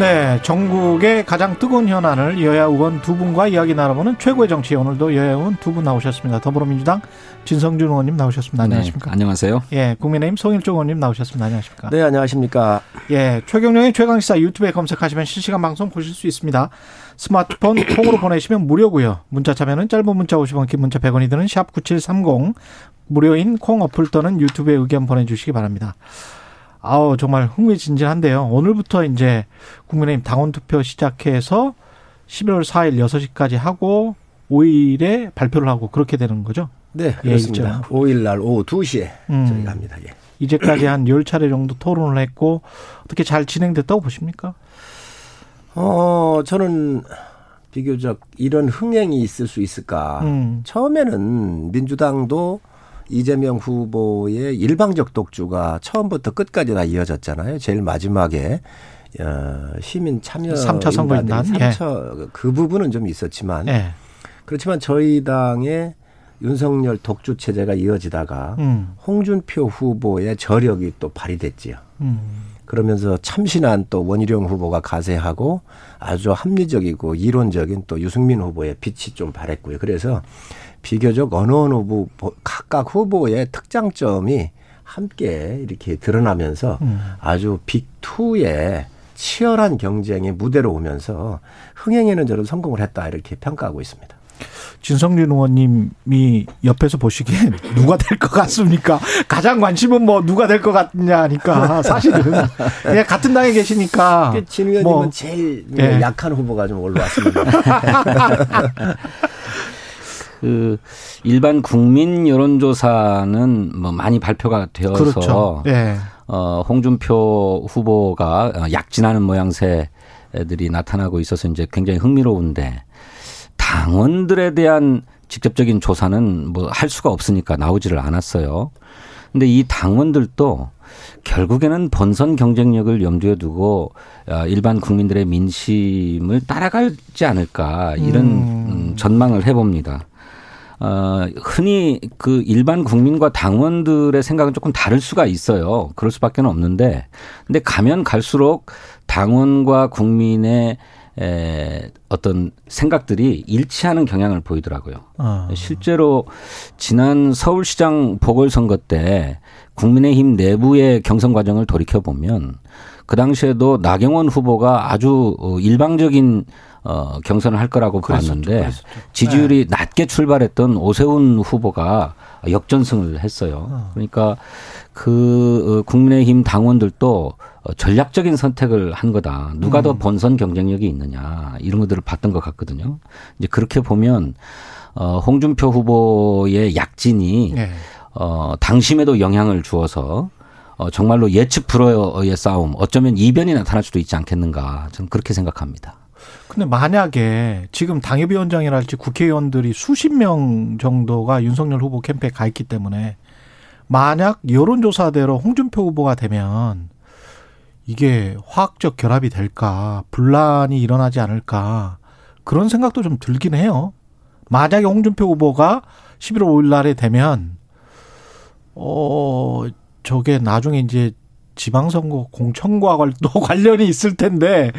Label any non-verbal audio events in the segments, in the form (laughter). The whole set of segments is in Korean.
네, 전국의 가장 뜨거운 현안을 여야 의원 두 분과 이야기 나눠보는 최고의 정치. 오늘도 여야 의원 두 분 나오셨습니다. 더불어민주당 진성준 의원님 나오셨습니다. 안녕하십니까? 네, 안녕하세요. 예, 국민의힘 송일종 의원님 나오셨습니다. 안녕하십니까? 네, 안녕하십니까? 예, 최경영의 최강시사 유튜브에 검색하시면 실시간 방송 보실 수 있습니다. 스마트폰 (coughs) 콩으로 보내시면 무료고요. 문자 참여는 짧은 문자 50원, 긴 문자 100원이 드는 샵 9730 무료인 콩 어플 또는 유튜브에 의견 보내주시기 바랍니다. 아우 정말 흥미진진한데요. 오늘부터 이제 국민의힘 당원 투표 시작해서 11월 4일 6시까지 하고 5일에 발표를 하고 그렇게 되는 거죠. 네, 그렇습니다. 예, 5일 날 오후 2시에 음, 저희가 합니다. 예. 이제까지 한 10차례 정도 토론을 했고 어떻게 잘 진행됐다고 보십니까? 어, 저는 비교적 이런 흥행이 있을 수 있을까. 음. 처음에는 민주당도 이재명 후보의 일방적 독주가 처음부터 끝까지 다 이어졌잖아요. 제일 마지막에 어, 시민 참여 3차 선거인단 3차 예. 그 부분은 좀 있었지만 예. 그렇지만 저희 당의 윤석열 독주 체제가 이어지다가 음. 홍준표 후보의 저력이 또 발휘됐지요. 음. 그러면서 참신한 또 원희룡 후보가 가세하고 아주 합리적이고 이론적인 또 유승민 후보의 빛이 좀 발했고요. 그래서 비교적 어느 어느 후보 각각 후보의 특장점이 함께 이렇게 드러나면서 음. 아주 빅투의 치열한 경쟁의 무대로 오면서 흥행에는 저는 성공을 했다 이렇게 평가하고 있습니다. 진성준 의원님이 옆에서 보시기엔 (laughs) 누가 될 것 같습니까? 가장 관심은 뭐 누가 될 것 같냐니까 사실은 그냥 (laughs) 같은 당에 계시니까 진 의원님은 뭐. 제일 네. 약한 후보가 좀 올라왔습니다. (laughs) 그 일반 국민 여론조사는 뭐 많이 발표가 되어서 그렇죠. 네. 어 홍준표 후보가 약진하는 모양새들이 나타나고 있어서 이제 굉장히 흥미로운데 당원들에 대한 직접적인 조사는 뭐 할 수가 없으니까 나오지를 않았어요. 근데 이 당원들도 결국에는 본선 경쟁력을 염두에 두고 어, 일반 국민들의 민심을 따라가지 않을까 이런 음. 전망을 해봅니다. 어, 흔히 그 일반 국민과 당원들의 생각은 조금 다를 수가 있어요. 그럴 수밖에 없는데, 근데 가면 갈수록 당원과 국민의 에, 어떤 생각들이 일치하는 경향을 보이더라고요. 아. 실제로 지난 서울시장 보궐선거 때 국민의힘 내부의 경선 과정을 돌이켜 보면 그 당시에도 나경원 후보가 아주 어, 일방적인 어, 경선을 할 거라고 그랬었죠, 봤는데 그랬었죠. 지지율이 네. 낮게 출발했던 오세훈 후보가 역전승을 했어요. 어. 그러니까 그 어, 국민의힘 당원들도 전략적인 선택을 한 거다. 누가 더 음. 본선 경쟁력이 있느냐 이런 것들을 봤던 것 같거든요. 이제 그렇게 보면 어, 홍준표 후보의 약진이 네. 어, 당심에도 영향을 주어서 어, 정말로 예측 불허의 싸움 어쩌면 이변이 나타날 수도 있지 않겠는가 저는 그렇게 생각합니다. 근데 만약에 지금 당협위원장이랄지 국회의원들이 수십 명 정도가 윤석열 후보 캠프에 가 있기 때문에 만약 여론조사대로 홍준표 후보가 되면 이게 화학적 결합이 될까 분란이 일어나지 않을까 그런 생각도 좀 들긴 해요. 만약에 홍준표 후보가 11월 5일 날에 되면 어 저게 나중에 이제 지방선거 공천과 (laughs) 또 관련이 있을 텐데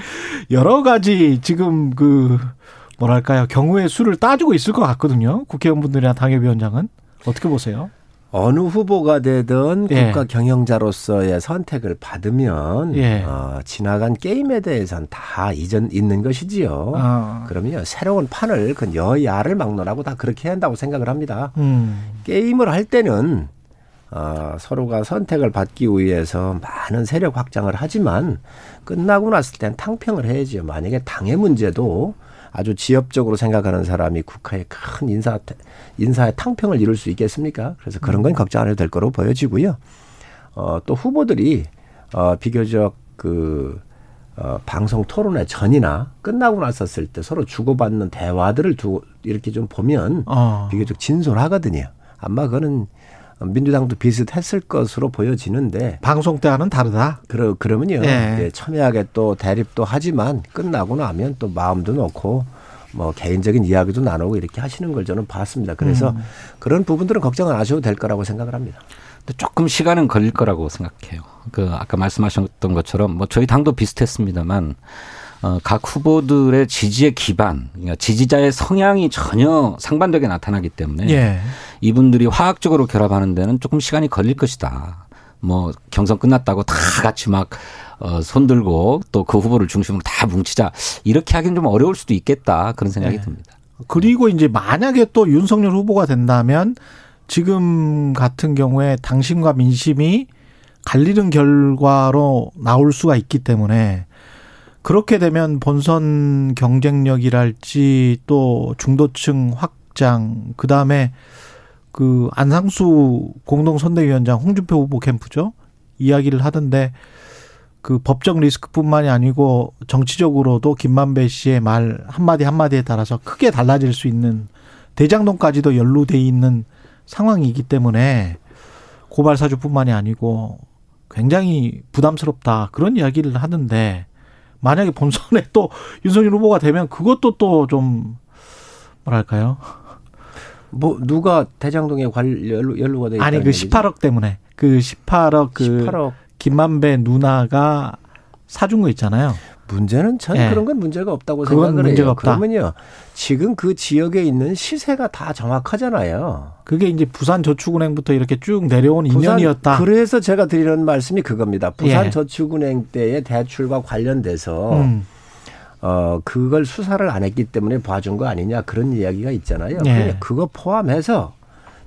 여러 가지 지금 그 뭐랄까요 경우의 수를 따지고 있을 것 같거든요. 국회의원분들이나 당협위원장은 어떻게 보세요? 어느 후보가 되든 예. 국가 경영자로서의 선택을 받으면 예. 어, 지나간 게임에 대해서는 다 이전 있는 것이지요. 어. 그러면 새로운 판을 그 여야를 막론하고 다 그렇게 한다고 생각을 합니다. 음. 게임을 할 때는 어, 서로가 선택을 받기 위해서 많은 세력 확장을 하지만 끝나고 났을 땐 탕평을 해야지요. 만약에 당의 문제도 아주 지엽적으로 생각하는 사람이 국가의 큰 인사 인사의 탕평을 이룰 수 있겠습니까? 그래서 그런 건 걱정 안 해도 될 거로 보여지고요. 어, 또 후보들이 어, 비교적 그 어, 방송 토론회 전이나 끝나고 났었을 때 서로 주고받는 대화들을 두 이렇게 좀 보면 어. 비교적 진솔하거든요. 아마 그거는 민주당도 비슷했을 것으로 보여지는데 방송 때와는 다르다. 그러 그러면요. 예. 예, 첨예하게 또 대립도 하지만 끝나고 나면 또 마음도 놓고 뭐 개인적인 이야기도 나누고 이렇게 하시는 걸 저는 봤습니다. 그래서 음. 그런 부분들은 걱정 안 하셔도 될 거라고 생각을 합니다. 근데 조금 시간은 걸릴 거라고 생각해요. 그 아까 말씀하셨던 것처럼 뭐 저희 당도 비슷했습니다만 어, 각 후보들의 지지의 기반, 그러니까 지지자의 성향이 전혀 상반되게 나타나기 때문에 예. 이분들이 화학적으로 결합하는 데는 조금 시간이 걸릴 것이다. 뭐 경선 끝났다고 다 같이 막 어, 손들고 또 그 후보를 중심으로 다 뭉치자 이렇게 하기는 좀 어려울 수도 있겠다 그런 생각이 네. 듭니다. 그리고 이제 만약에 또 윤석열 후보가 된다면 지금 같은 경우에 당심과 민심이 갈리는 결과로 나올 수가 있기 때문에 그렇게 되면 본선 경쟁력이랄지 또 중도층 확장 그다음에 그 안상수 공동선대위원장 홍준표 후보 캠프죠. 이야기를 하던데 그 법적 리스크뿐만이 아니고 정치적으로도 김만배 씨의 말 한마디 한마디에 따라서 크게 달라질 수 있는 대장동까지도 연루돼 있는 상황이기 때문에 고발 사주뿐만이 아니고 굉장히 부담스럽다 그런 이야기를 하는데 만약에 본선에 또 윤석열 후보가 되면 그것도 또 좀 뭐랄까요? 뭐 누가 대장동에 관 연루, 연루가 돼 아니 그 18억 때문에 그 18억 그 18억. 김만배 누나가 사준 거 있잖아요. 문제는 전 네. 그런 건 문제가 없다고 생각을 해요. 없다. 그러면요. 지금 그 지역에 있는 시세가 다 정확하잖아요. 그게 이제 부산 저축은행부터 이렇게 쭉 내려온 부산, 인연이었다. 그래서 제가 드리는 말씀이 그겁니다. 부산저축은행 예. 때의 대출과 관련돼서 음. 어 그걸 수사를 안 했기 때문에 봐준 거 아니냐 그런 이야기가 있잖아요. 예. 그거 포함해서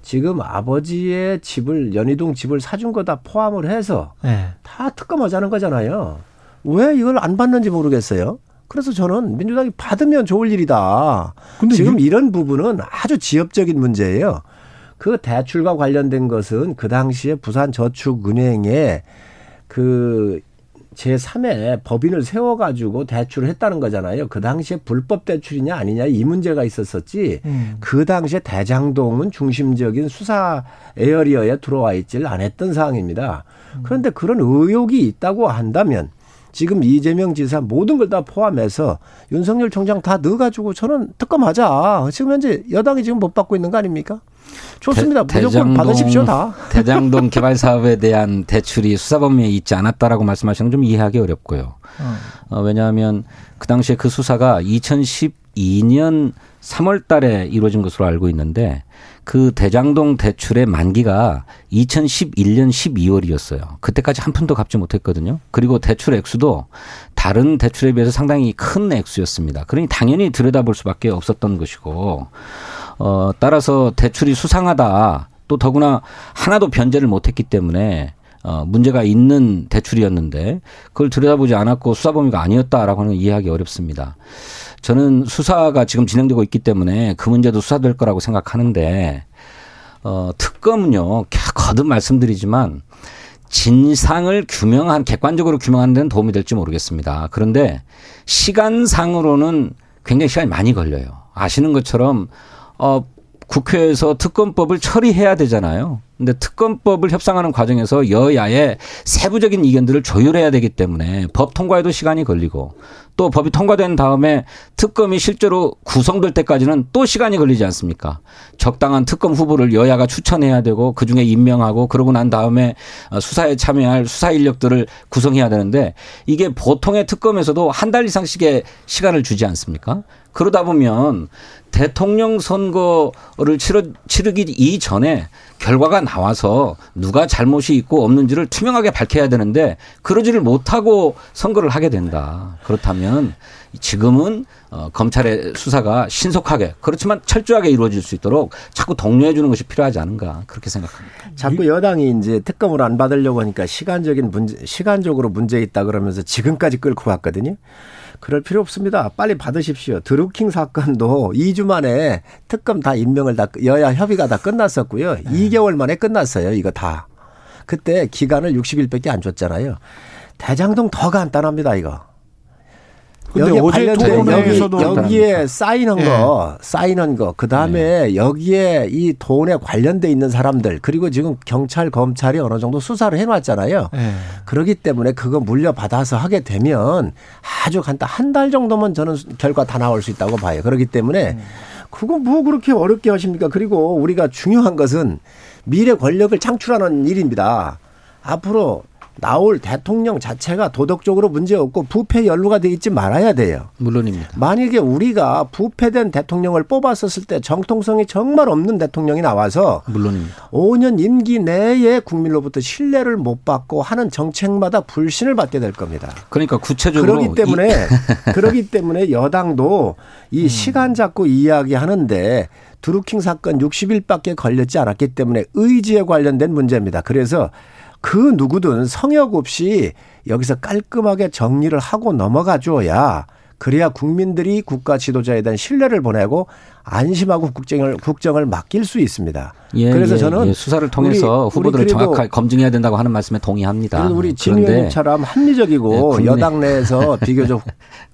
지금 아버지의 집을 연희동 집을 사준 거다 포함을 해서 예. 다 특검하자는 거잖아요. 왜 이걸 안 받는지 모르겠어요. 그래서 저는 민주당이 받으면 좋을 일이다. 지금 이... 이런 부분은 아주 지엽적인 문제예요. 그 대출과 관련된 것은 그 당시에 부산 저축은행에 그 제3의 법인을 세워가지고 대출을 했다는 거잖아요. 그 당시에 불법 대출이냐 아니냐 이 문제가 있었었지. 음. 그 당시에 대장동은 중심적인 수사 에어리어에 들어와 있질 않았던 상황입니다. 음. 그런데 그런 의혹이 있다고 한다면 지금 이재명 지사 모든 걸 다 포함해서 윤석열 총장 다 넣어가지고 저는 특검하자. 지금 현재 여당이 지금 못 받고 있는 거 아닙니까? 좋습니다. 대, 무조건 대장동, 받으십시오 다. (laughs) 대장동 개발 사업에 대한 대출이 수사 범위에 있지 않았다라고 말씀하시는 건 좀 이해하기 어렵고요. 어. 어, 왜냐하면 그 당시에 그 수사가 2012년 3월 달에 이루어진 것으로 알고 있는데 그 대장동 대출의 만기가 2011년 12월이었어요. 그때까지 한 푼도 갚지 못했거든요. 그리고 대출 액수도 다른 대출에 비해서 상당히 큰 액수였습니다. 그러니 당연히 들여다볼 수밖에 없었던 것이고 어 따라서 대출이 수상하다. 또 더구나 하나도 변제를 못했기 때문에 어, 문제가 있는 대출이었는데 그걸 들여다보지 않았고 수사 범위가 아니었다라고 하는 이해하기 어렵습니다. 저는 수사가 지금 진행되고 있기 때문에 그 문제도 수사될 거라고 생각하는데 어, 특검은요 거듭 말씀드리지만 진상을 규명한 객관적으로 규명하는 데는 도움이 될지 모르겠습니다. 그런데 시간상으로는 굉장히 시간이 많이 걸려요. 아시는 것처럼 어 국회에서 특검법을 처리해야 되잖아요. 근데 특검법을 협상하는 과정에서 여야의 세부적인 이견들을 조율해야 되기 때문에 법 통과에도 시간이 걸리고 또 법이 통과된 다음에 특검이 실제로 구성될 때까지는 또 시간이 걸리지 않습니까? 적당한 특검 후보를 여야가 추천해야 되고 그 중에 임명하고 그러고 난 다음에 수사에 참여할 수사 인력들을 구성해야 되는데 이게 보통의 특검에서도 한 달 이상씩의 시간을 주지 않습니까? 그러다 보면 대통령 선거를 치르, 치르기 이전에 결과가 나와서 누가 잘못이 있고 없는지를 투명하게 밝혀야 되는데 그러지를 못하고 선거를 하게 된다. 그렇다면 지금은 어, 검찰의 수사가 신속하게 그렇지만 철저하게 이루어질 수 있도록 자꾸 독려해 주는 것이 필요하지 않은가 그렇게 생각합니다. 자꾸 여당이 이제 특검을 안 받으려고 하니까 시간적인 문제, 시간적으로 문제 있다 그러면서 지금까지 끌고 왔거든요. 그럴 필요 없습니다. 빨리 받으십시오. 드루킹 사건도 2주 만에 특검 다 임명을 다 여야 협의가 다 끝났었고요. 네. 2개월 만에 끝났어요. 이거 다. 그때 기간을 60일밖에 안 줬잖아요. 대장동 더 간단합니다. 이거. 여기 관련된 여기 여기에 쌓이는 네. 거, 쌓이는 거, 그 다음에 네. 여기에 이 돈에 관련돼 있는 사람들 그리고 지금 경찰 검찰이 어느 정도 수사를 해놨잖아요. 네. 그렇기 때문에 그거 물려받아서 하게 되면 아주 간단 한 달 정도면 저는 결과 다 나올 수 있다고 봐요. 그렇기 때문에 그거 뭐 그렇게 어렵게 하십니까? 그리고 우리가 중요한 것은 미래 권력을 창출하는 일입니다. 앞으로 나올 대통령 자체가 도덕적으로 문제없고 부패 연루가 돼 있지 말아야 돼요. 물론입니다. 만약에 우리가 부패된 대통령을 뽑았었을 때 정통성이 정말 없는 대통령이 나와서 물론입니다. 5년 임기 내에 국민로부터 신뢰를 못 받고 하는 정책마다 불신을 받게 될 겁니다. 그러니까 구체적으로 그렇기 때문에 (laughs) 그렇기 때문에 여당도 이 음. 시간 잡고 이야기하는데 드루킹 사건 60일밖에 걸렸지 않았기 때문에 의지에 관련된 문제입니다. 그래서 그 누구든 성역 없이 여기서 깔끔하게 정리를 하고 넘어가 줘야 그래야 국민들이 국가 지도자에 대한 신뢰를 보내고 안심하고 국정을 국정을 맡길 수 있습니다. 예, 그래서 예, 저는 예. 수사를 통해서 우리, 후보들을 정확하게 검증해야 된다고 하는 말씀에 동의합니다. 우리 진 의원님처럼 합리적이고 예, 여당 내에서 (laughs) 비교적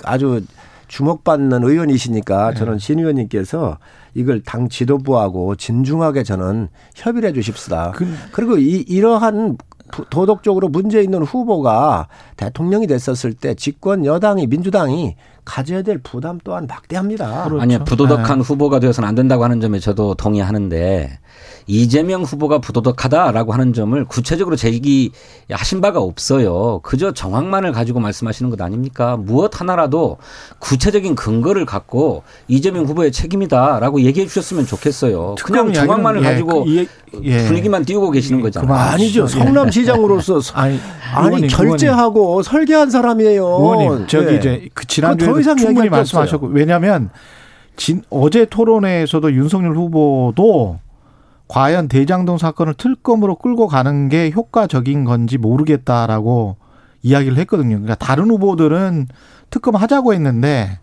아주 주목받는 의원이시니까 네. 저는 신 의원님께서 이걸 당 지도부하고 진중하게 저는 협의를 해 주십시다. 그, 리고 이, 이러한 도덕적으로 문제 있는 후보가 대통령이 됐었을 때 집권 여당이 민주당이 가져야 될 부담 또한 막대합니다. 그렇죠. 아니요 부도덕한 네. 후보가 되어서는 안 된다고 하는 점에 저도 동의하는데 이재명 후보가 부도덕하다라고 하는 점을 구체적으로 제기하신 바가 없어요. 그저 정황만을 가지고 말씀하시는 것 아닙니까? 무엇 하나라도 구체적인 근거를 갖고 이재명 후보의 책임이다라고 얘기해 주셨으면 좋겠어요. 그냥 정황만을 예, 가지고 그, 예, 예. 분위기만 띄우고 계시는 거잖아요. 아니죠. 성남시장으로서 (laughs) 아니, 아니 의원님, 결재하고 의원님. 설계한 사람이에요. 의원님 저기 예. 이제 그 지난주에 충분히 말씀하셨고 왜냐하면 진, 어제 토론회에서도 윤석열 후보도 과연 대장동 사건을 특검으로 끌고 가는 게 효과적인 건지 모르겠다라고 이야기를 했거든요. 그러니까 다른 후보들은 특검 하자고 했는데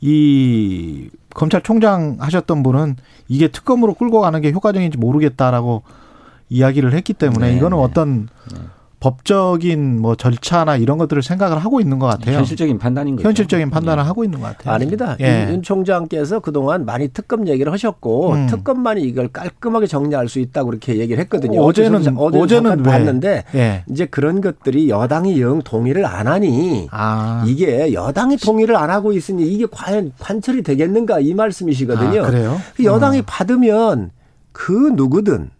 이 검찰총장 하셨던 분은 이게 특검으로 끌고 가는 게 효과적인지 모르겠다라고 이야기를 했기 때문에 네, 이거는 네. 어떤 네. 법적인 뭐 절차나 이런 것들을 생각을 하고 있는 것 같아요. 현실적인 판단인 거죠. 현실적인 판단을 네. 하고 있는 것 같아요. 아닙니다. 예. 윤 총장께서 그동안 많이 특검 얘기를 하셨고 음. 특검만이 이걸 깔끔하게 정리할 수 있다고 그렇게 얘기를 했거든요. 어제는 어제는, 어제는 봤는데 예. 이제 그런 것들이 여당이 영 동의를 안 하니 아. 이게 여당이 동의를 안 하고 있으니 이게 과연 관철이 되겠는가 이 말씀이시거든요. 아, 그래요? 여당이 어. 받으면 그 누구든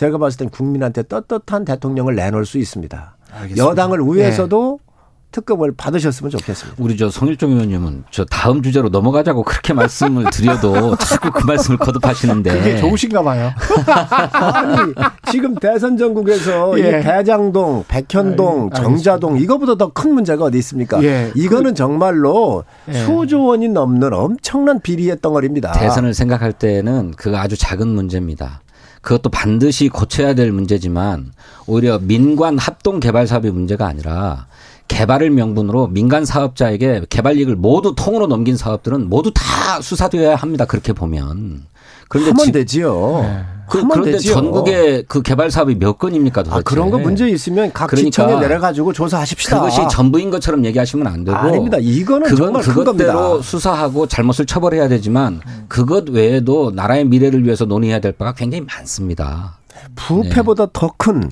제가 봤을 땐 국민한테 떳떳한 대통령을 내놓을 수 있습니다. 알겠습니다. 여당을 위해서도 네. 특검을 받으셨으면 좋겠습니다. 우리 저 성일종 의원님은 저 다음 주제로 넘어가자고 그렇게 말씀을 드려도 (laughs) 자꾸 그 말씀을 거듭하시는데 그게 좋으신가 봐요. (laughs) 아니 지금 대선 전국에서 예. 대장동, 백현동, 아, 정자동 이거보다 더 큰 문제가 어디 있습니까? 예. 이거는 그, 정말로 예. 수조 원이 넘는 엄청난 비리의 덩어리입니다. 대선을 생각할 때는 그거 아주 작은 문제입니다. 그것도 반드시 고쳐야 될 문제지만 오히려 민관 합동 개발 사업의 문제가 아니라 개발을 명분으로 민간 사업자에게 개발 이익을 모두 통으로 넘긴 사업들은 모두 다 수사되어야 합니다. 그렇게 보면. 그런데 하면 되지요. 네. 그, 그런데 되지요. 전국에 그 개발 사업이 몇 건입니까 도대체. 아, 그런 거 문제 있으면 각 그러니까 지청에 내려가지고 조사하십시다. 그것이 전부인 것처럼 얘기하시면 안 되고. 아닙니다. 이거는 그건 그것대로 수사하고 잘못을 처벌해야 되지만 그것 외에도 나라의 미래를 위해서 논의해야 될 바가 굉장히 많습니다. 부패보다 네. 더큰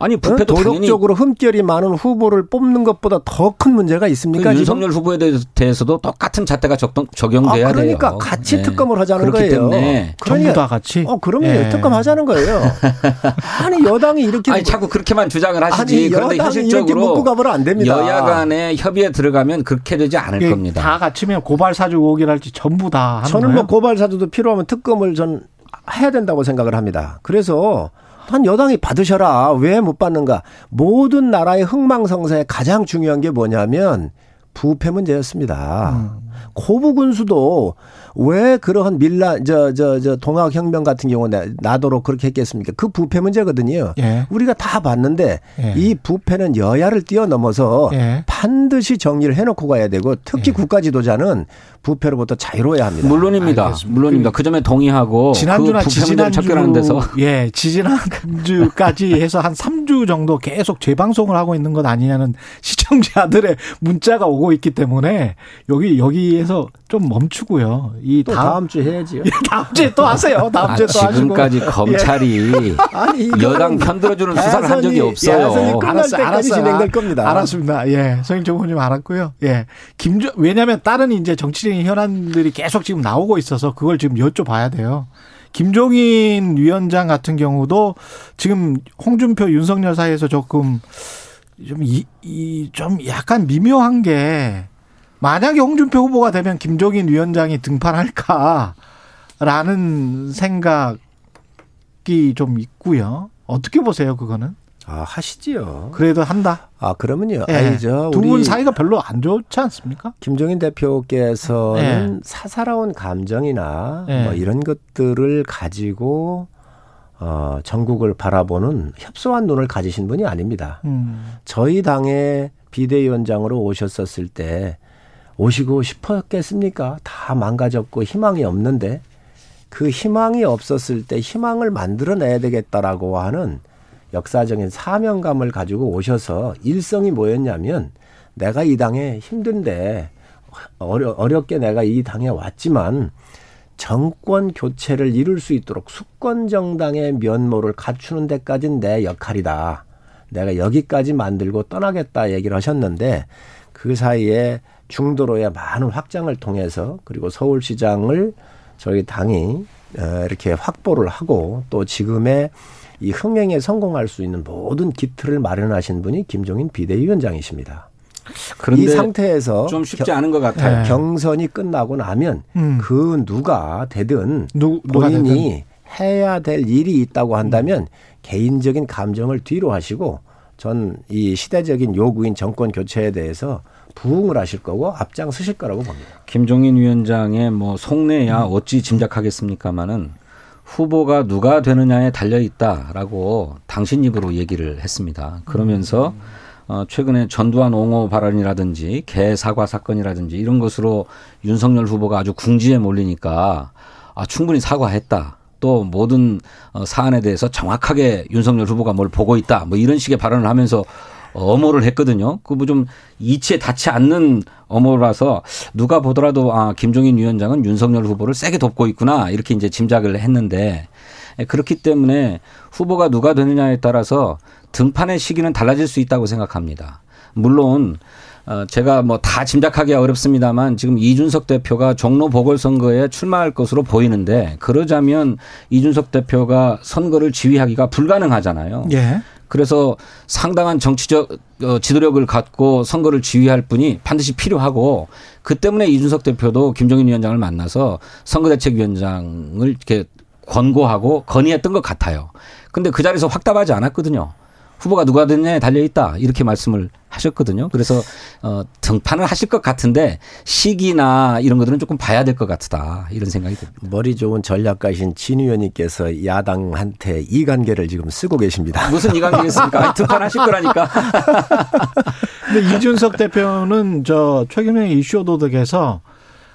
아니 부패도 도덕적으로 흠결이 많은 후보를 뽑는 것보다 더 큰 문제가 있습니까? 그 윤석열 후보에 대해서도 똑같은 잣대가 적용돼야 아, 그러니까 돼요. 같이 네. 특검을 하자는 거예요. 때문에 그러니까, 전부 다 같이. 어 그러면 네. 특검 하자는 거예요. (laughs) 아니 여당이 이렇게 아니 자꾸 그렇게만 주장을 하시지. 아니, 그런데 현실적으로 안 됩니다. 여야 간에 협의에 들어가면 그렇게 되지 않을 예, 겁니다. 다 같이면 고발 사주 의혹이랄지 전부 다 하는 저는 뭐 고발 사주도 필요하면 특검을 전 해야 된다고 생각을 합니다. 그래서 한 여당이 받으셔라. 왜 못 받는가? 모든 나라의 흥망성쇠에 가장 중요한 게 뭐냐면 부패 문제였습니다. 음. 고부 군수도 왜 그러한 밀라 저저 저 동학 혁명 같은 경우는 나도록 그렇게 했겠습니까? 그 부패 문제거든요. 예. 우리가 다 봤는데 예. 이 부패는 여야를 뛰어넘어서 예. 반드시 정리를 해놓고 가야 되고 특히 예. 국가 지도자는 부패로부터 자유로워야 합니다. 물론입니다. 알겠습니다. 물론입니다. 그 점에 동의하고 지난주나 그 지지난주 척결하는 데서 예 지지난주까지 (laughs) 해서 한 3주 정도 계속 재방송을 하고 있는 것 아니냐는 시청자들의 문자가 오고 있기 때문에 여기 여기 에서 좀 멈추고요. 이 다음, 다음 주 해야지요. 예, (laughs) 다음 주에 또 하세요. 다음 아, 주에 또 지금까지 하시고. 검찰이 예. (laughs) 아니, 편들어주는 수사를 한 적이 없어요. 알았어, 알았어. 진행될 겁니다. 알았습니다. 예, 서인정 의원님 알았고요. 예, 김조 왜냐하면 다른 이제 정치적인 현안들이 계속 지금 나오고 있어서 그걸 지금 여쭤봐야 돼요. 김종인 위원장 같은 경우도 지금 홍준표 윤석열 사이에서 조금 좀 이, 이, 좀 약간 미묘한 게 만약에 홍준표 후보가 되면 김종인 위원장이 등판할까라는 생각이 좀 있고요. 어떻게 보세요, 그거는? 아, 하시지요. 그래도 한다? 아, 그러면요. 네. 아니죠. 두분 사이가 별로 안 좋지 않습니까? 김종인 대표께서는 네. 사사로운 감정이나 네. 뭐 이런 것들을 가지고 어, 전국을 바라보는 협소한 눈을 가지신 분이 아닙니다. 음. 저희 당의 비대위원장으로 오셨었을 때 오시고 싶었겠습니까? 다 망가졌고 희망이 없는데 그 희망이 없었을 때 희망을 만들어내야 되겠다라고 하는 역사적인 사명감을 가지고 오셔서 일성이 뭐였냐면 내가 이 당에 힘든데 어려, 어렵게 내가 이 당에 왔지만 정권 교체를 이룰 수 있도록 수권 정당의 면모를 갖추는 데까지는 내 역할이다. 내가 여기까지 만들고 떠나겠다 얘기를 하셨는데 그 사이에 중도로의 많은 확장을 통해서 그리고 서울시장을 저희 당이 어, 이렇게 확보를 하고 또 지금의 이 흥행에 성공할 수 있는 모든 기틀을 마련하신 분이 김종인 비대위원장이십니다. 그런데 이 상태에서 좀 쉽지 않은 것 같아요. 네. 경선이 끝나고 나면 음. 그 누가 되든 누, 본인이 되든. 해야 될 일이 있다고 한다면 음. 개인적인 감정을 뒤로 하시고 전 이 시대적인 요구인 정권 교체에 대해서 부응을 하실 거고 앞장 서실 거라고 봅니다. 김종인 위원장의 뭐 속내야 음. 어찌 짐작하겠습니까마는 후보가 누가 되느냐에 달려 있다라고 당신 입으로 얘기를 했습니다. 그러면서 음. 어, 최근에 전두환 옹호 발언이라든지 개 사과 사건이라든지 이런 것으로 윤석열 후보가 아주 궁지에 몰리니까 아, 충분히 사과했다. 또 모든 어, 사안에 대해서 정확하게 윤석열 후보가 뭘 보고 있다. 뭐 이런 식의 발언을 하면서 엄호를 했거든요. 그 뭐 좀 이치에 닿지 않는 엄호라서 누가 보더라도 아 김종인 위원장은 윤석열 후보를 세게 돕고 있구나 이렇게 이제 짐작을 했는데 예, 그렇기 때문에 후보가 누가 되느냐에 따라서 등판의 시기는 달라질 수 있다고 생각합니다. 물론 어 제가 뭐 다 짐작하기 어렵습니다만 지금 이준석 대표가 종로 보궐선거에 출마할 것으로 보이는데 그러자면 이준석 대표가 선거를 지휘하기가 불가능하잖아요. 예. 그래서 상당한 정치적 어, 지도력을 갖고 선거를 지휘할 분이 반드시 필요하고 그 때문에 이준석 대표도 김종인 위원장을 만나서 선거대책위원장을 이렇게 권고하고 건의했던 것 같아요. 근데 그 자리에서 확답하지 않았거든요. 후보가 누가 됐냐에 달려 있다 이렇게 말씀을 하셨거든요. 그래서 어 등판을 하실 것 같은데 시기나 이런 것들은 조금 봐야 될 것 같다 이런 생각이 듭니다. 머리 좋은 전략가신 진 의원님께서 야당한테 이관계를 지금 쓰고 계십니다. 무슨 이관계겠습니까? 등판하실 거라니까. (laughs) 근데 이준석 대표는 저 최근에 이슈 도덕에서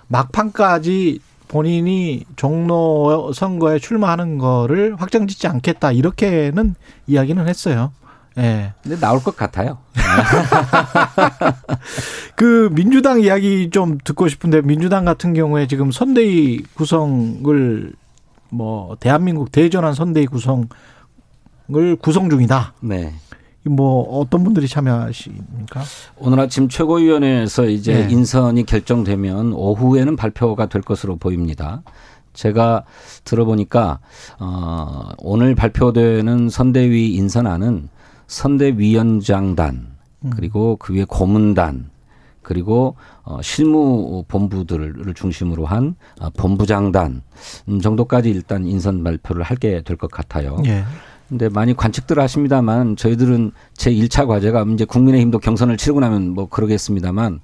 막판까지 본인이 종로 선거에 출마하는 거를 확정 짓지 않겠다 이렇게는 이야기는 했어요. 예. 네. 근데 나올 것 같아요. (laughs) 그 민주당 이야기 좀 듣고 싶은데 민주당 같은 경우에 지금 선대위 구성을 뭐 대한민국 대전환 선대위 구성을 구성 중이다. 네. 뭐 어떤 분들이 참여하십니까? 오늘 아침 최고위원회에서 이제 네. 인선이 결정되면 오후에는 발표가 될 것으로 보입니다. 제가 들어보니까 어 오늘 발표되는 선대위 인선안은 선대위원장단 음. 그리고 그 위에 고문단 그리고 어 실무 본부들을 중심으로 한 어, 본부장단 정도까지 일단 인선 발표를 하게 될 것 같아요. 예. 근데 많이 관측들 하십니다만 저희들은 제 1차 과제가 이제 국민의힘도 경선을 치르고 나면 뭐 그러겠습니다만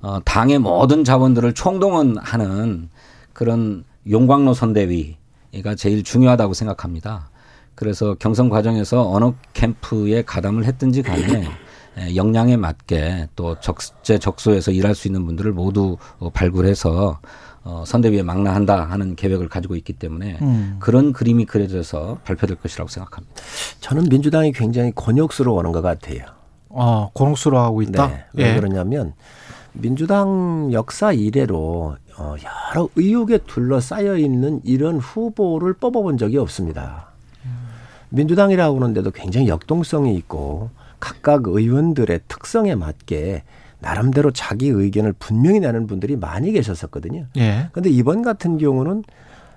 어, 당의 모든 자원들을 총동원하는 그런 용광로 선대위가 제일 중요하다고 생각합니다. 그래서 경선 과정에서 어느 캠프에 가담을 했든지 간에 (laughs) 역량에 맞게 또 적재 적소에서 일할 수 있는 분들을 모두 발굴해서 어, 선대위에 망라한다 하는 계획을 가지고 있기 때문에 음. 그런 그림이 그려져서 발표될 것이라고 생각합니다. 저는 민주당이 굉장히 곤욕스러워하는 것 같아요. 아, 곤혹스러워하고 있다. 네. 왜 예. 그러냐면 민주당 역사 이래로 어, 여러 의혹에 둘러싸여 있는 이런 후보를 뽑아본 적이 없습니다. 민주당이라고 하는데도 굉장히 역동성이 있고 각각 의원들의 특성에 맞게 나름대로 자기 의견을 분명히 내는 분들이 많이 계셨었거든요. 예. 근데 이번 같은 경우는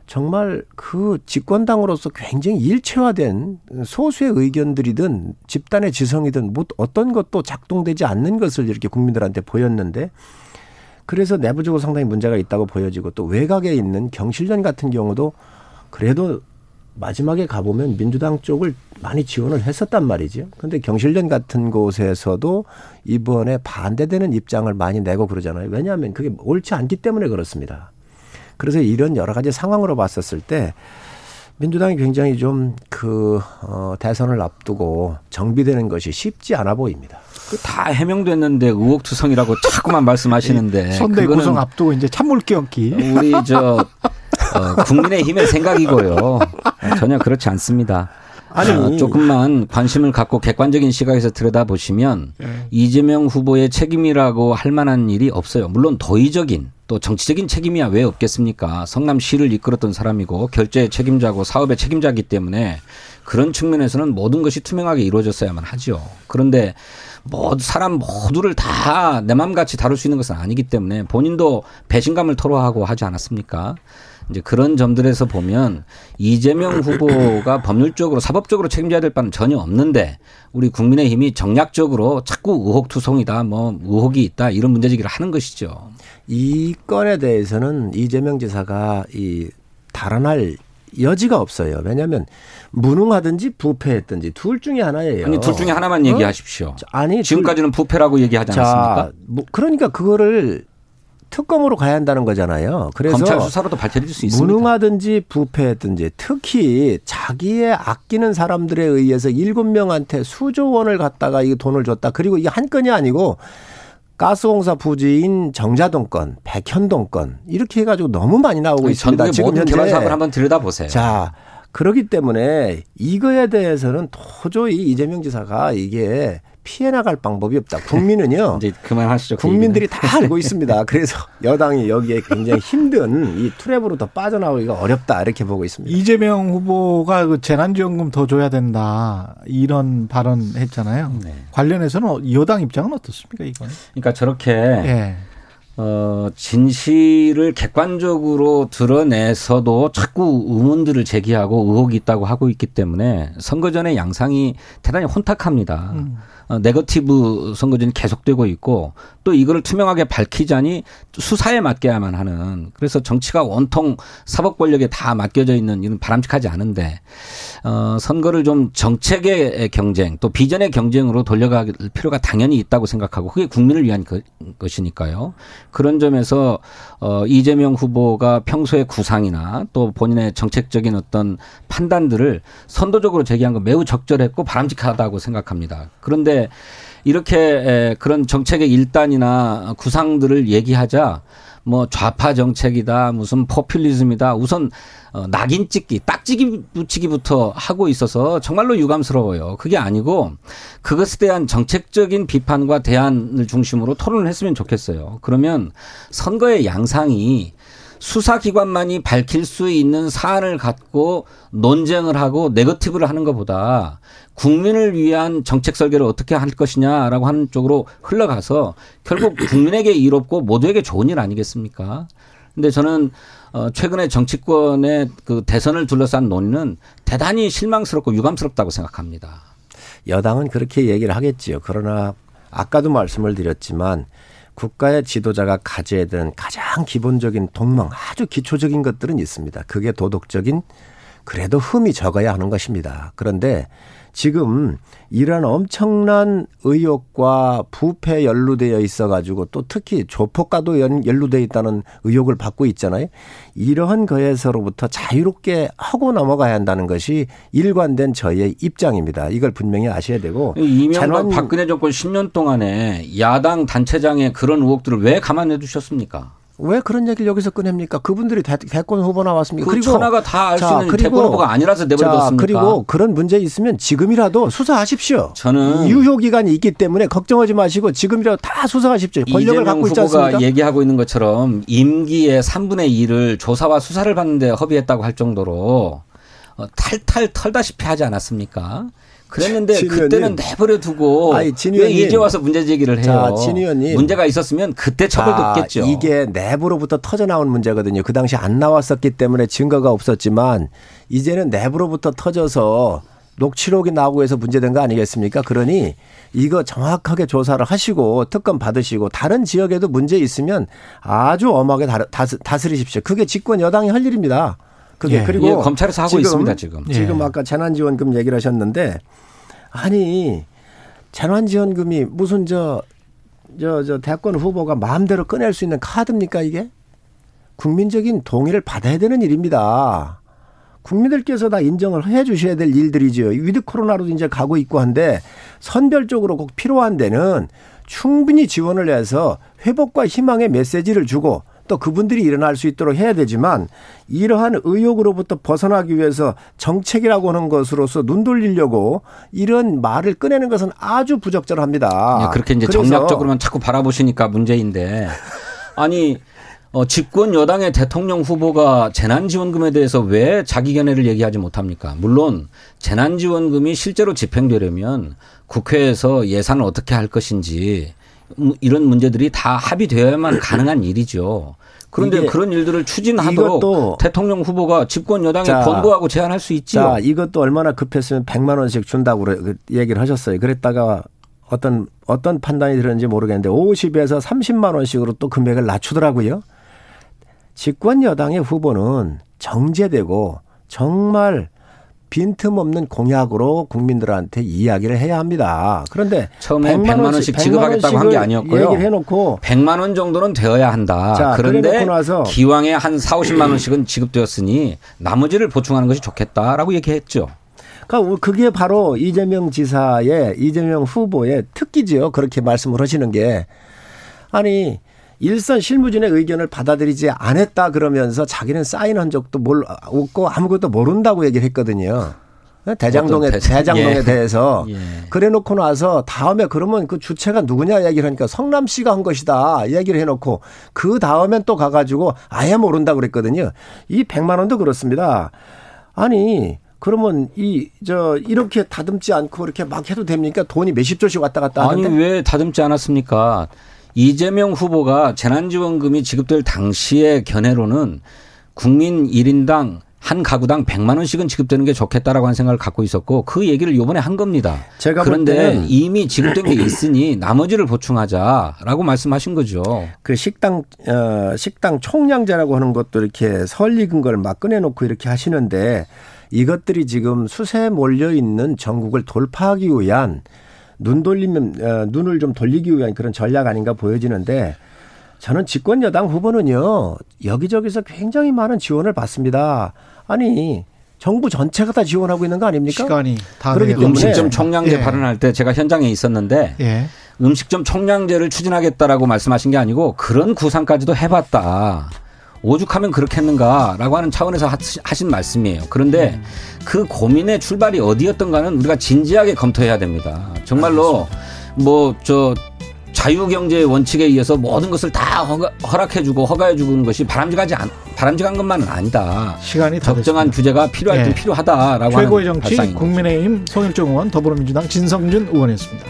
정말 그 집권당으로서 굉장히 일체화된 소수의 의견들이든 집단의 지성이든 뭐 어떤 것도 작동되지 않는 것을 이렇게 국민들한테 보였는데 그래서 내부적으로 상당히 문제가 있다고 보여지고 또 외곽에 있는 경실련 같은 경우도 그래도 마지막에 가보면 민주당 쪽을 많이 지원을 했었단 말이죠. 근데 경실련 같은 곳에서도 이번에 반대되는 입장을 많이 내고 그러잖아요. 왜냐하면 그게 옳지 않기 때문에 그렇습니다. 그래서 이런 여러 가지 상황으로 봤었을 때 민주당이 굉장히 좀 그 어, 대선을 앞두고 정비되는 것이 쉽지 않아 보입니다. 그다 해명됐는데 의혹투성이라고 자꾸만 (laughs) 말씀하시는데 선대 구성 앞두고 이제 찬물 끼얹기 우리 저 (laughs) 어, 국민의힘의 생각이고요. 전혀 그렇지 않습니다. 아니 어, 조금만 관심을 갖고 객관적인 시각에서 들여다보시면 네. 이재명 후보의 책임이라고 할 만한 일이 없어요. 물론 도의적인 또 정치적인 책임이야 왜 없겠습니까? 성남시를 이끌었던 사람이고 결제의 책임자고 사업의 책임자이기 때문에 그런 측면에서는 모든 것이 투명하게 이루어졌어야만 하죠. 그런데 뭐 사람 모두를 다 내 맘같이 다룰 수 있는 것은 아니기 때문에 본인도 배신감을 토로하고 하지 않았습니까? 이제 그런 점들에서 보면 이재명 후보가 법률적으로 사법적으로 책임져야 될 바는 전혀 없는데 우리 국민의힘이 정략적으로 자꾸 의혹투성이다 뭐 의혹이 있다 이런 문제제기를 하는 것이죠. 이 건에 대해서는 이재명 지사가 이 달아날 여지가 없어요. 왜냐하면 무능하든지 부패했든지 둘 중에 하나예요. 아니 둘 중에 하나만 어? 얘기하십시오. 아니 지금까지는 부패라고 얘기하지 않았습니까? 자, 뭐 그러니까 그거를 특검으로 가야 한다는 거잖아요. 그래서 검찰 수사로도 밝혀질 수 있습니다. 무능하든지 부패했든지 특히 자기의 아끼는 사람들에 의해서 일곱 명한테 수조 원을 갖다가 이 돈을 줬다. 그리고 이게 한 건이 아니고 가스공사 부지인 정자동 건, 백현동 건 이렇게 해가지고 너무 많이 나오고 아니, 있습니다. 지금 모든 개발 사업을 한번 들여다보세요. 자, 그렇기 때문에 이거에 대해서는 도저히 이재명 지사가 이게 피해 나갈 방법이 없다. 국민은요. (laughs) 이제 그만하시죠. 그 국민들이 다 알고 있습니다. 그래서 여당이 여기에 굉장히 힘든 이 트랩으로 더 빠져나오기가 어렵다 이렇게 보고 있습니다. 이재명 후보가 그 재난지원금 더 줘야 된다 이런 발언했잖아요. 네. 관련해서는 여당 입장은 어떻습니까 이건? 그러니까 저렇게 예. 어, 진실을 객관적으로 드러내서도 자꾸 의문들을 제기하고 의혹이 있다고 하고 있기 때문에 선거 전의 양상이 대단히 혼탁합니다. 음. 어, 네거티브 선거전이 계속되고 있고 또 이거를 투명하게 밝히자니 수사에 맡겨야만 하는 그래서 정치가 온통 사법 권력에 다 맡겨져 있는 이런 바람직하지 않은데 어 선거를 좀 정책의 경쟁 또 비전의 경쟁으로 돌려갈 필요가 당연히 있다고 생각하고 그게 국민을 위한 것이니까요. 그런 점에서 어 이재명 후보가 평소의 구상이나 또 본인의 정책적인 어떤 판단들을 선도적으로 제기한 건 매우 적절했고 바람직하다고 생각합니다. 그런데 이렇게 그런 정책의 일단이나 구상들을 얘기하자 뭐 좌파 정책이다 무슨 포퓰리즘이다 우선 어, 낙인 찍기 딱지기 붙이기부터 하고 있어서 정말로 유감스러워요. 그게 아니고 그것에 대한 정책적인 비판과 대안을 중심으로 토론을 했으면 좋겠어요. 그러면 선거의 양상이 수사기관만이 밝힐 수 있는 사안을 갖고 논쟁을 하고 네거티브를 하는 것보다 국민을 위한 정책 설계를 어떻게 할 것이냐라고 하는 쪽으로 흘러가서 결국 (clears throat) 국민에게 이롭고 모두에게 좋은 일 아니겠습니까? 근데 저는 어 최근에 정치권의 그 대선을 둘러싼 논의는 대단히 실망스럽고 유감스럽다고 생각합니다. 여당은 그렇게 얘기를 하겠지요. 그러나 아까도 말씀을 드렸지만 국가의 지도자가 가져야 되는 가장 기본적인 동망, 아주 기초적인 것들은 있습니다. 그게 도덕적인 그래도 흠이 적어야 하는 것입니다. 그런데 지금 이런 엄청난 의혹과 부패 연루되어 있어 가지고 또 특히 조폭과도 연루되어 있다는 의혹을 받고 있잖아요. 이러한 거에서로부터 자유롭게 하고 넘어가야 한다는 것이 일관된 저희의 입장입니다. 이걸 분명히 아셔야 되고 이명박 박근혜 정권 10년 동안에 야당 단체장의 그런 의혹들을 왜 가만해 두셨습니까? 왜 그런 얘기를 여기서 꺼냅니까? 그분들이 대, 권 후보 나왔습니까? 그 그리고 천하가 다 알 수 있는 그리고, 대권 후보가 아니라서 내버려뒀습니까? 그리고 그런 문제 있으면 지금이라도 수사하십시오. 저는 유효 기간이 있기 때문에 걱정하지 마시고 지금이라도 다 수사하십시오. 권력을 갖고 있지 않습니까? 후보가 얘기하고 있는 것처럼 임기의 3분의 2를 조사와 수사를 받는데 허비했다고 할 정도로 어, 탈탈 털다시피 하지 않았습니까? 그랬는데 진 그때는 내버려 두고 아니, 왜 이제 와서 문제 제기를 해요? 자, 진 의원님. 문제가 있었으면 그때 처벌됐겠죠. 이게 내부로부터 터져 나온 문제거든요. 그 당시 안 나왔었기 때문에 증거가 없었지만 이제는 내부로부터 터져서 녹취록이 나오고 해서 문제된 거 아니겠습니까? 그러니 이거 정확하게 조사를 하시고 특검 받으시고 다른 지역에도 문제 있으면 아주 엄하게 다스리십시오. 그게 집권 여당이 할 일입니다. 그게 예. 그리고 예, 검찰에서 하고 지금, 있습니다 지금. 지금 예. 아까 재난지원금 얘기를 하셨는데 아니 재난지원금이 무슨 저 저, 저, 대권 후보가 마음대로 꺼낼 수 있는 카드입니까, 이게? 국민적인 동의를 받아야 되는 일입니다. 국민들께서 다 인정을 해 주셔야 될 일들이죠. with 코로나로도 이제 가고 있고 한데 선별적으로 꼭 필요한 데는 충분히 지원을 해서 회복과 희망의 메시지를 주고 또 그분들이 일어날 수 있도록 해야 되지만 이러한 의혹으로부터 벗어나기 위해서 정책이라고 하는 것으로서 눈 돌리려고 이런 말을 꺼내는 것은 아주 부적절합니다. 네, 그렇게 이제 정략적으로만 자꾸 바라보시니까 문제인데 아니 어, 집권 여당의 대통령 후보가 재난지원금에 대해서 왜 자기 견해를 얘기하지 못합니까? 물론 재난지원금이 실제로 집행되려면 국회에서 예산을 어떻게 할 것인지 음, 이런 문제들이 다 합의되어야만 (coughs) 가능한 일이죠. 그런데 그런 일들을 추진하도록 대통령 후보가 집권 여당에 자, 권고하고 제안할 수 있지요. 자, 이것도 얼마나 급했으면 100만 원씩 준다고 그 얘기를 하셨어요. 그랬다가 어떤 어떤 판단이 들었는지 모르겠는데 50에서 30만 원씩으로 또 금액을 낮추더라고요. 집권 여당의 후보는 정제되고 정말 빈틈없는 공약으로 국민들한테 이야기를 해야 합니다. 그런데 처음에 100만, 100만 원씩 지급하겠다고 한 게 아니었고요. 얘기를 해놓고 100만 원 정도는 되어야 한다. 자, 그런데 기왕에 한 4, 50만 원씩은 지급되었으니 나머지를 보충하는 것이 좋겠다라고 얘기했죠. 그러니까 그게 바로 이재명 지사의 이재명 후보의 특기지요. 그렇게 말씀을 하시는 게 아니 일선 실무진의 의견을 받아들이지 않았다 그러면서 자기는 사인한 적도 몰, 없고 아무것도 모른다고 얘기를 했거든요. 대장동에 대장동에 예. 대해서 (laughs) 예. 그래놓고 나서 다음에 그러면 그 주체가 누구냐 얘기를 하니까 성남 씨가 한 것이다 얘기를 해놓고 그 다음엔 또 가가지고 아예 모른다 고 그랬거든요. 이 100만 원도 그렇습니다. 아니 그러면 이 저 이렇게 다듬지 않고 이렇게 막 해도 됩니까? 돈이 몇십 조씩 왔다 갔다 하는데 아니 왜 다듬지 않았습니까? 이재명 후보가 재난지원금이 지급될 당시의 견해로는 국민 1인당 한 가구당 100만 원씩은 지급되는 게 좋겠다라고 하는 생각을 갖고 있었고 그 얘기를 요번에 한 겁니다. 제가 그런데 이미 지급된 게 있으니 나머지를 보충하자라고 말씀하신 거죠. 그 식당 어 식당 총량제라고 하는 것도 이렇게 설익은 걸 막 꺼내 놓고 이렇게 하시는데 이것들이 지금 수세 몰려 있는 전국을 돌파하기 위한 눈 돌리면 어, 눈을 좀 돌리기 위한 그런 전략 아닌가 보여지는데 저는 집권 여당 후보는요 여기저기서 굉장히 많은 지원을 받습니다. 아니 정부 전체가 다 지원하고 있는 거 아닙니까? 시간이 다 그렇기 때문에 음식점 총량제 예. 발언할 때 제가 현장에 있었는데 예. 음식점 총량제를 추진하겠다라고 말씀하신 게 아니고 그런 구상까지도 해봤다. 오죽하면 그렇겠는가라고 하는 차원에서 하신 말씀이에요. 그런데 음. 그 고민의 출발이 어디였던가는 우리가 진지하게 검토해야 됩니다. 정말로 뭐 저 자유경제의 원칙에 의해서 모든 것을 다 허가, 해주고 허가해주는 것이 바람직하지 않, 바람직한 것만은 아니다. 시간이 적정한 규제가 필요할 때 네. 필요하다라고 최고의 정치 발상인 국민의힘 송일종 의원 더불어민주당 진성준 의원이었습니다.